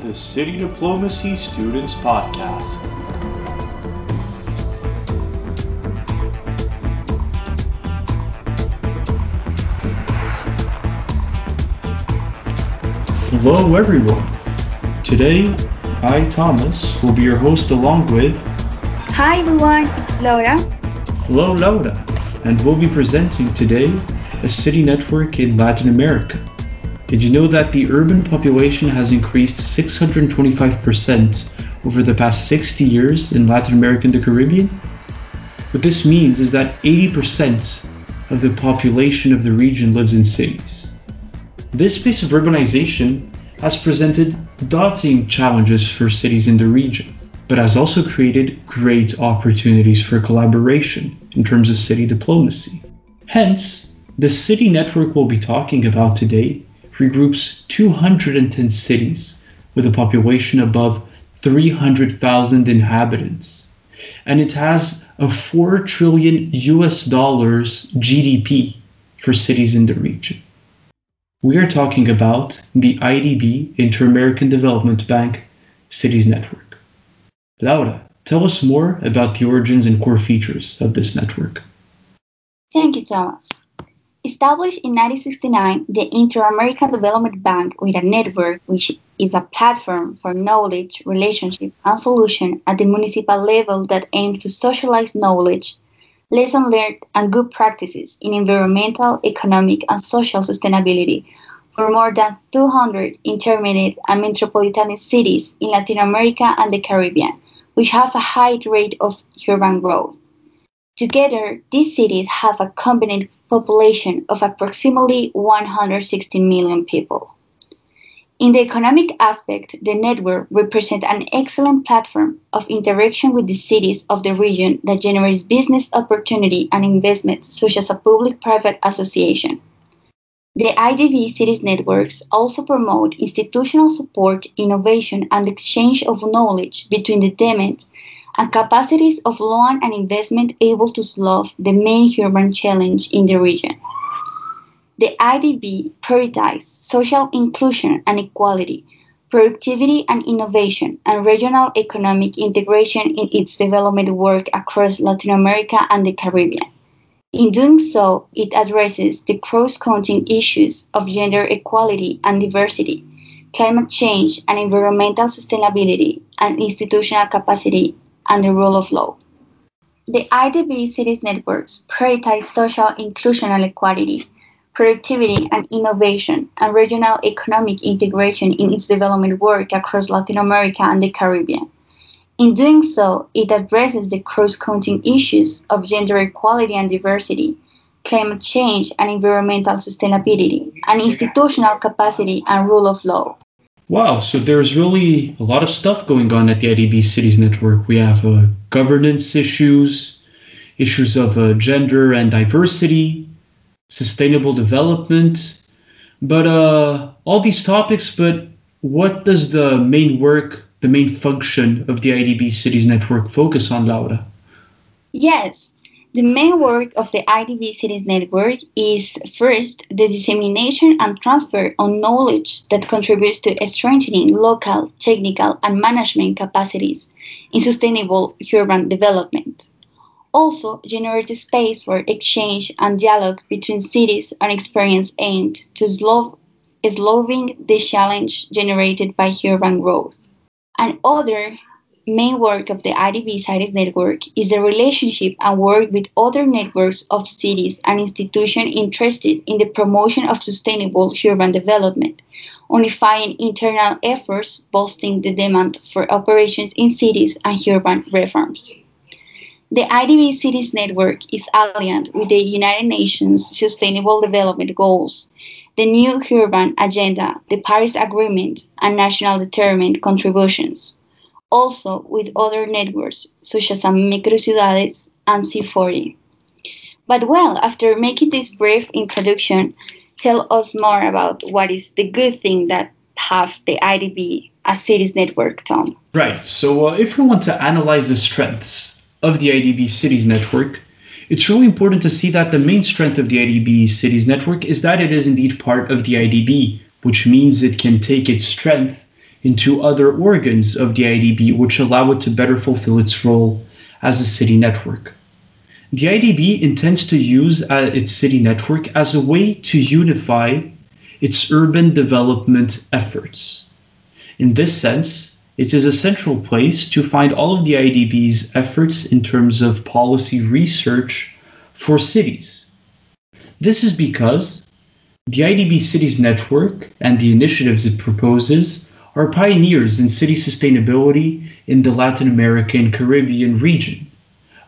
the City Diplomacy Students Podcast. Hello, everyone. Today, I, Thomas, will be your host along with. Hi, everyone. It's Laura. Hello, Laura. And we'll be presenting today a city network in Latin America. Did you know that the urban population has increased 625% over the past 60 years in Latin America and the Caribbean? What this means is that 80% of the population of the region lives in cities. This pace of urbanization has presented daunting challenges for cities in the region, but has also created great opportunities for collaboration in terms of city diplomacy. Hence, the city network we'll be talking about today regroups 210 cities with a population above 300,000 inhabitants. And it has a 4 trillion US dollars GDP for cities in the region. We are talking about the IDB Inter American Development Bank Cities Network. Laura, tell us more about the origins and core features of this network. Thank you, Thomas. Established in 1969, the Inter-American Development Bank with a network which is a platform for knowledge, relationship, and solution at the municipal level that aims to socialize knowledge, lessons learned, and good practices in environmental, economic, and social sustainability for more than 200 intermediate and metropolitan cities in Latin America and the Caribbean, which have a high rate of urban growth. Together, these cities have a combined population of approximately 116 million people. In the economic aspect, the network represents an excellent platform of interaction with the cities of the region that generates business opportunity and investment, such as a public-private association. The IDB Cities Networks also promote institutional support, innovation, and exchange of knowledge between the demands and capacities of loan and investment able to solve the main human challenge in the region. The IDB prioritizes social inclusion and equality, productivity and innovation, and regional economic integration in its development work across Latin America and the Caribbean. In doing so, it addresses the cross-cutting issues of gender equality and diversity, climate change and environmental sustainability, and institutional capacity and the rule of law. The IDB Cities Networks prioritize social inclusion and equality, productivity and innovation, and regional economic integration in its development work across Latin America and the Caribbean. In doing so, it addresses the cross-cutting issues of gender equality and diversity, climate change and environmental sustainability, and institutional capacity and rule of law. Wow, so there's really a lot of stuff going on at the IDB Cities Network. We have uh, governance issues, issues of uh, gender and diversity, sustainable development, but uh, all these topics. But what does the main work, the main function of the IDB Cities Network focus on, Laura? Yes, the main work of the IDB Cities Network is first the dissemination and transfer of knowledge that contributes to strengthening local, technical, and management capacities in sustainable urban development. Also, generate space for exchange and dialogue between cities and experience aimed to slow, slowing the challenge generated by urban growth. And other main work of the IDB Cities Network is the relationship and work with other networks of cities and institutions interested in the promotion of sustainable urban development, unifying internal efforts, boosting the demand for operations in cities and urban reforms. The IDB Cities Network is aligned with the United Nations Sustainable Development Goals, the New Urban Agenda, the Paris Agreement, and national determined contributions also with other networks such as Mercociudades and C40. But well, after making this brief introduction, tell us more about what is the good thing that have the IDB as cities network, Tom. Right. So uh, if we want to analyze the strengths of the IDB cities network, it's really important to see that the main strength of the IDB cities network is that it is indeed part of the IDB, which means it can take its strength into other organs of the IDB, which allow it to better fulfill its role as a city network. The IDB intends to use uh, its city network as a way to unify its urban development efforts. In this sense, it is a central place to find all of the IDB's efforts in terms of policy research for cities. This is because the IDB Cities Network and the initiatives it proposes are pioneers in city sustainability in the Latin American Caribbean region.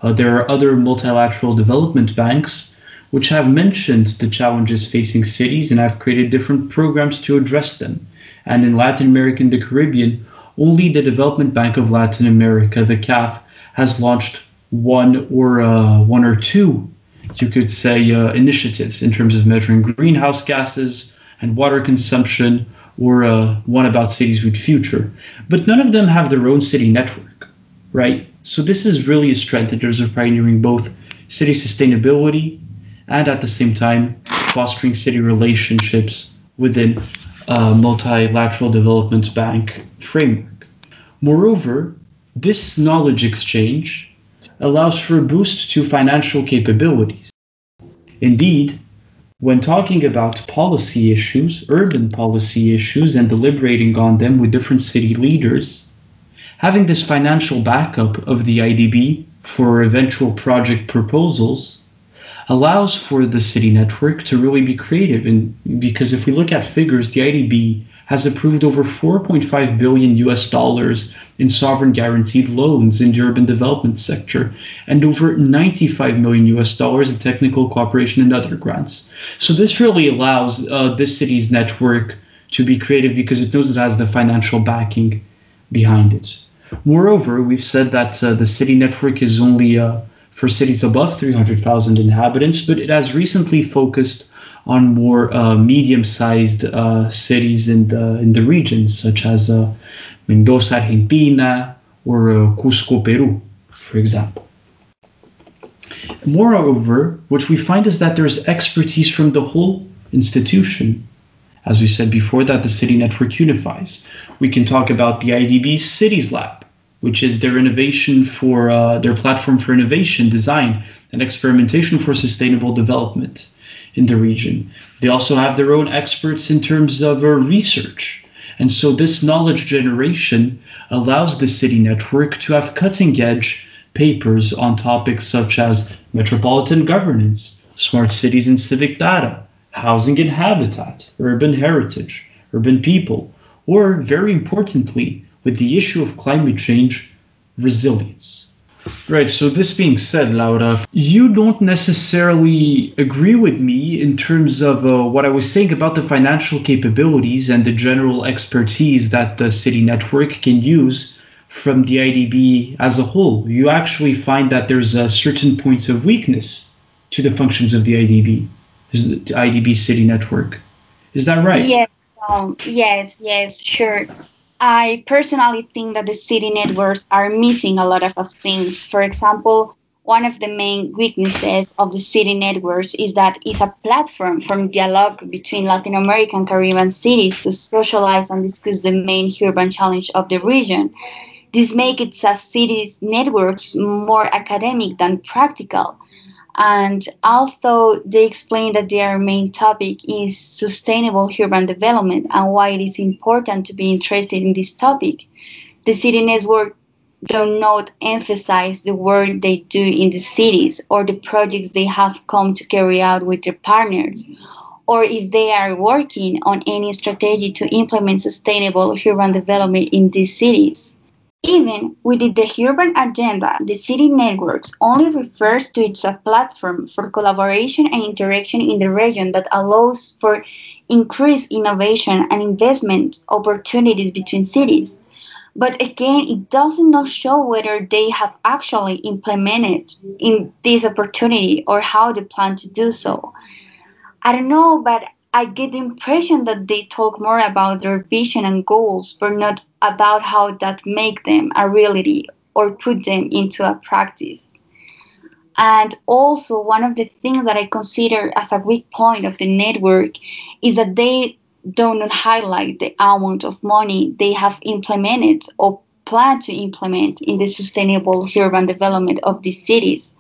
Uh, there are other multilateral development banks which have mentioned the challenges facing cities and have created different programs to address them. And in Latin America and the Caribbean, only the Development Bank of Latin America, the CAF, has launched one or uh, one or two, you could say, uh, initiatives in terms of measuring greenhouse gases and water consumption, or uh, one about cities with future. But none of them have their own city network, right? So this is really a strength in terms of pioneering both city sustainability and at the same time fostering city relationships within a multilateral development bank framework. Moreover, this knowledge exchange allows for a boost to financial capabilities. Indeed, when talking about policy issues, urban policy issues, and deliberating on them with different city leaders, having this financial backup of the IDB for eventual project proposals allows for the city network to really be creative. And because if we look at figures, the IDB has approved over 4.5 billion US dollars in sovereign guaranteed loans in the urban development sector and over 95 million US dollars in technical cooperation and other grants. So this really allows uh, this city's network to be creative because it knows it has the financial backing behind it. Moreover, we've said that uh, the city network is only uh, for cities above 300,000 inhabitants, but it has recently focused on more uh, medium-sized uh, cities in the in the region, such as uh, Mendoza, Argentina, or Cusco, Peru, for example. Moreover, what we find is that there's expertise from the whole institution. As we said before, that the city network unifies. We can talk about the IDB Cities Lab, which is their innovation for uh, their platform for innovation, design, and experimentation for sustainable development in the region. They also have their own experts in terms of uh, research. And so this knowledge generation allows the city network to have cutting edge papers on topics such as metropolitan governance, smart cities and civic data, housing and habitat, urban heritage, urban people, or very importantly, with the issue of climate change resilience. Right, so this being said, Laura, you don't necessarily agree with me in terms of uh, what I was saying about the financial capabilities and the general expertise that the city network can use from the IDB as a whole. You actually find that there's a certain points of weakness to the functions of the IDB, the IDB city network. Is that right? Yes, um, yes, yes, sure. I personally think that the city networks are missing a lot of things. For example, one of the main weaknesses of the city networks is that it's a platform for dialogue between Latin American Caribbean cities to socialize and discuss the main urban challenge of the region. This makes its cities networks more academic than practical. And although they explain that their main topic is sustainable urban development and why it is important to be interested in this topic, the city network do not emphasize the work they do in the cities or the projects they have come to carry out with their partners, or if they are working on any strategy to implement sustainable urban development in these cities. Even within the urban agenda, the city networks only refers to its a platform for collaboration and interaction in the region that allows for increased innovation and investment opportunities between cities. But again, it does not show whether they have actually implemented in this opportunity or how they plan to do so. I don't know, but I get the impression that they talk more about their vision and goals, but not about how that make them a reality or put them into a practice. And also, one of the things that I consider as a weak point of the network is that they do not highlight the amount of money they have implemented or plan to implement in the sustainable urban development of these cities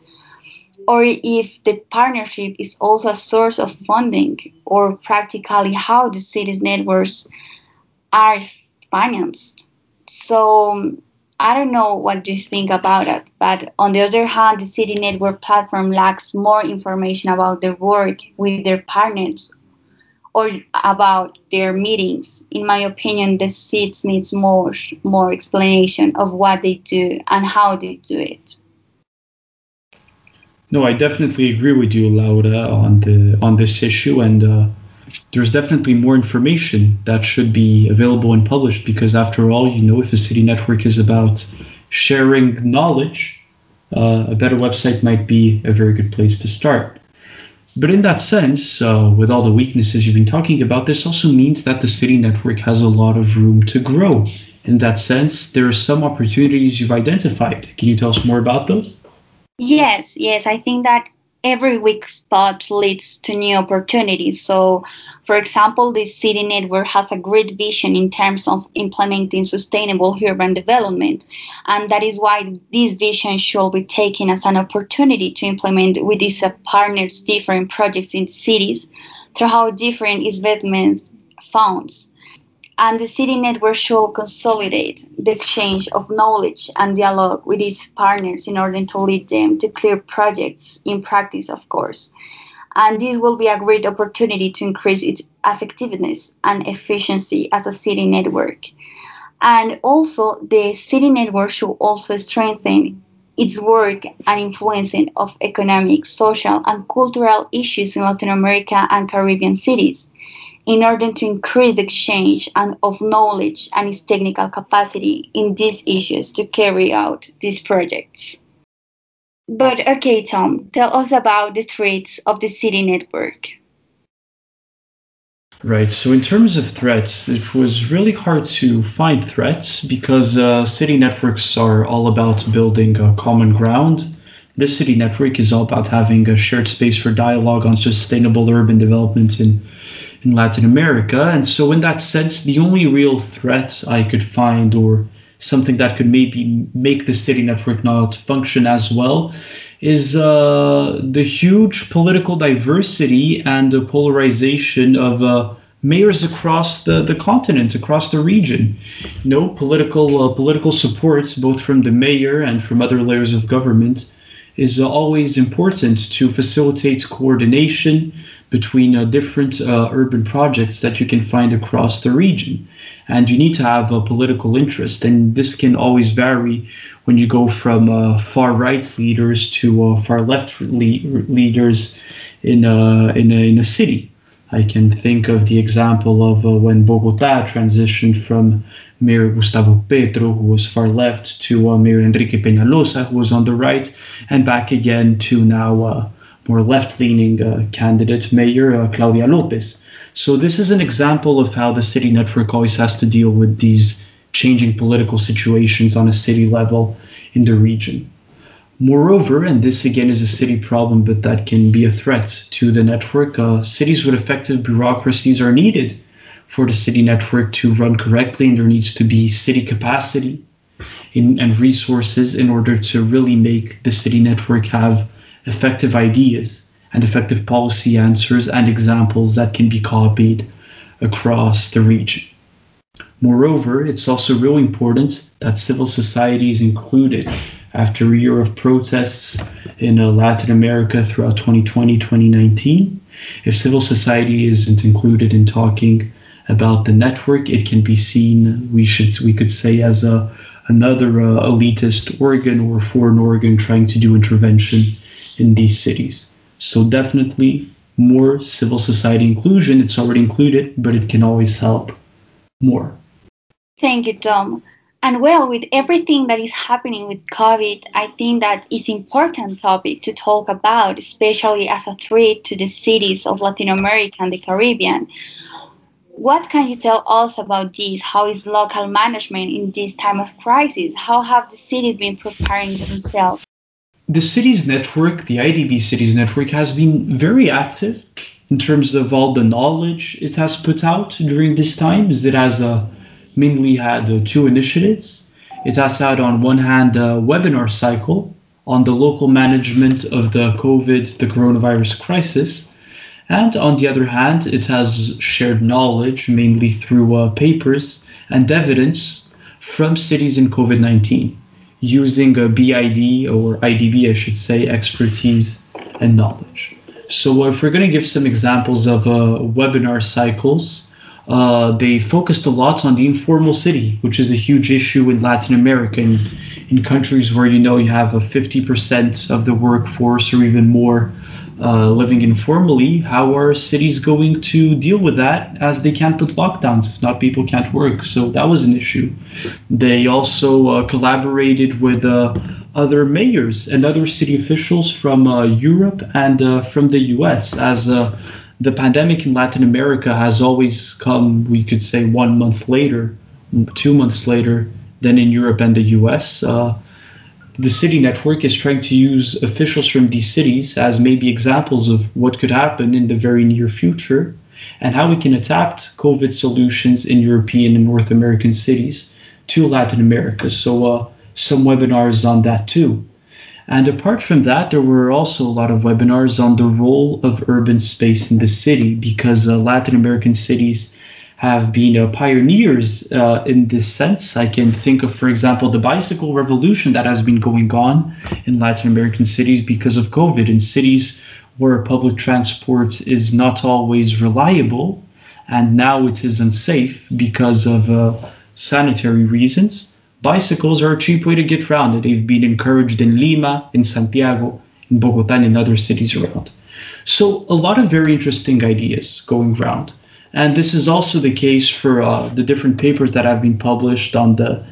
or if the partnership is also a source of funding or practically how the city's networks are financed. So um, I don't know what you think about it, but on the other hand, the city network platform lacks more information about their work with their partners or about their meetings. In my opinion, the seats needs more more explanation of what they do and how they do it. No, I definitely agree with you, Laura, on the on this issue, and uh, there's definitely more information that should be available and published because, after all, you know, if a city network is about sharing knowledge, uh, a better website might be a very good place to start. But in that sense, uh, with all the weaknesses you've been talking about, this also means that the city network has a lot of room to grow. In that sense, there are some opportunities you've identified. Can you tell us more about those? Yes, yes. I think that every weak spot leads to new opportunities. So, for example, the city network has a great vision in terms of implementing sustainable urban development. And that is why this vision should be taken as an opportunity to implement with these partners different projects in cities through how different investments funds and the city network should consolidate the exchange of knowledge and dialogue with its partners in order to lead them to clear projects in practice, of course. And this will be a great opportunity to increase its effectiveness and efficiency as a city network. And also, the city network should also strengthen its work and influencing of economic, social, and cultural issues in Latin America and Caribbean cities in order to increase exchange and of knowledge and its technical capacity in these issues to carry out these projects. But okay, Tom, tell us about the threats of the city network. Right. So, in terms of threats, it was really hard to find threats because uh, city networks are all about building a common ground. This city network is all about having a shared space for dialogue on sustainable urban development in in Latin America. And so, in that sense, the only real threat I could find, or something that could maybe make the city network not function as well, is uh, the huge political diversity and the polarization of uh, mayors across the, the continent, across the region. You know, political uh, political support, both from the mayor and from other layers of government, is always important to facilitate coordination between uh, different uh, urban projects that you can find across the region. And you need to have a political interest, and this can always vary when you go from uh, far right leaders to uh, far left le- leaders in a, in, a, in a city. I can think of the example of uh, when Bogota transitioned from Mayor Gustavo Petro, who was far left, to uh, Mayor Enrique Peñalosa, who was on the right, and back again to now uh, more left-leaning uh, candidate, Mayor uh, Claudia Lopez. So this is an example of how the city network always has to deal with these changing political situations on a city level in the region. Moreover, and this again is a city problem, but that can be a threat to the network, uh, cities with effective bureaucracies are needed for the city network to run correctly, and there needs to be city capacity in, and resources in order to really make the city network have effective ideas and effective policy answers and examples that can be copied across the region. Moreover, it's also really important that civil society is included after a year of protests in uh, Latin America throughout 2020 2019. If civil society isn't included in talking about the network, it can be seen, we should we could say, as a another uh, elitist organ or foreign organ trying to do intervention in these cities. So definitely more civil society inclusion. It's already included, but it can always help more. Thank you, Tom. And well, with everything that is happening with COVID, I think that it's important topic to talk about, especially as a threat to the cities of Latin America and the Caribbean. What can you tell us about this? How is local management in this time of crisis? How have the cities been preparing themselves? The cities network, the IDB cities network, has been very active in terms of all the knowledge it has put out during these times. it has uh, mainly had uh, two initiatives. It has had on one hand a webinar cycle on the local management of the COVID, the coronavirus crisis, and on the other hand, it has shared knowledge mainly through uh, papers and evidence from cities in COVID 19 using a BID or IDB, I should say, expertise and knowledge. So, if we're going to give some examples of uh, webinar cycles, uh, they focused a lot on the informal city, which is a huge issue in Latin America and in countries where you know you have a 50% of the workforce or even more uh, living informally, how are cities going to deal with that as they can't put lockdowns? If not, people can't work. So that was an issue. They also uh, collaborated with uh, other mayors and other city officials from uh, Europe and uh, from the US as uh, the pandemic in Latin America has always come, we could say, one month later, two months later than in Europe and the US the city network is trying to use officials from these cities as maybe examples of what could happen in the very near future and how we can adapt COVID solutions in European and North American cities to Latin America. So, uh, some webinars on that too. And apart from that, there were also a lot of webinars on the role of urban space in the city because uh, Latin American cities have been uh, pioneers uh, in this sense. I can think of, for example, the bicycle revolution that has been going on in Latin American cities because of COVID. In cities where public transport is not always reliable and now it is unsafe because of uh, sanitary reasons, bicycles are a cheap way to get around. They've been encouraged in Lima, in Santiago, in Bogota, and in other cities around. So, a lot of very interesting ideas going around. And this is also the case for uh, the different papers that have been published on the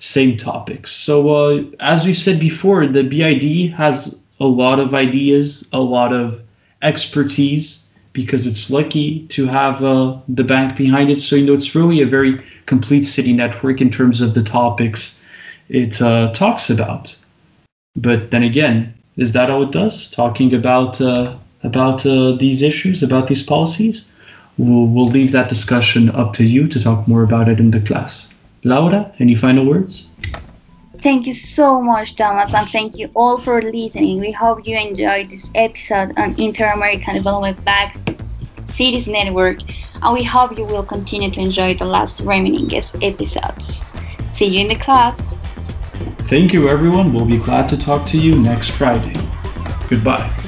same topics. So, uh, as we said before, the BID has a lot of ideas, a lot of expertise because it's lucky to have uh, the bank behind it. So, you know, it's really a very complete city network in terms of the topics it uh, talks about. But then again, is that all it does? Talking about uh, about uh, these issues, about these policies? We'll, we'll leave that discussion up to you to talk more about it in the class. Laura, any final words? Thank you so much, Thomas, and thank you all for listening. We hope you enjoyed this episode on Inter-American Development Bank Cities Network, and we hope you will continue to enjoy the last remaining guest episodes. See you in the class. Thank you, everyone. We'll be glad to talk to you next Friday. Goodbye.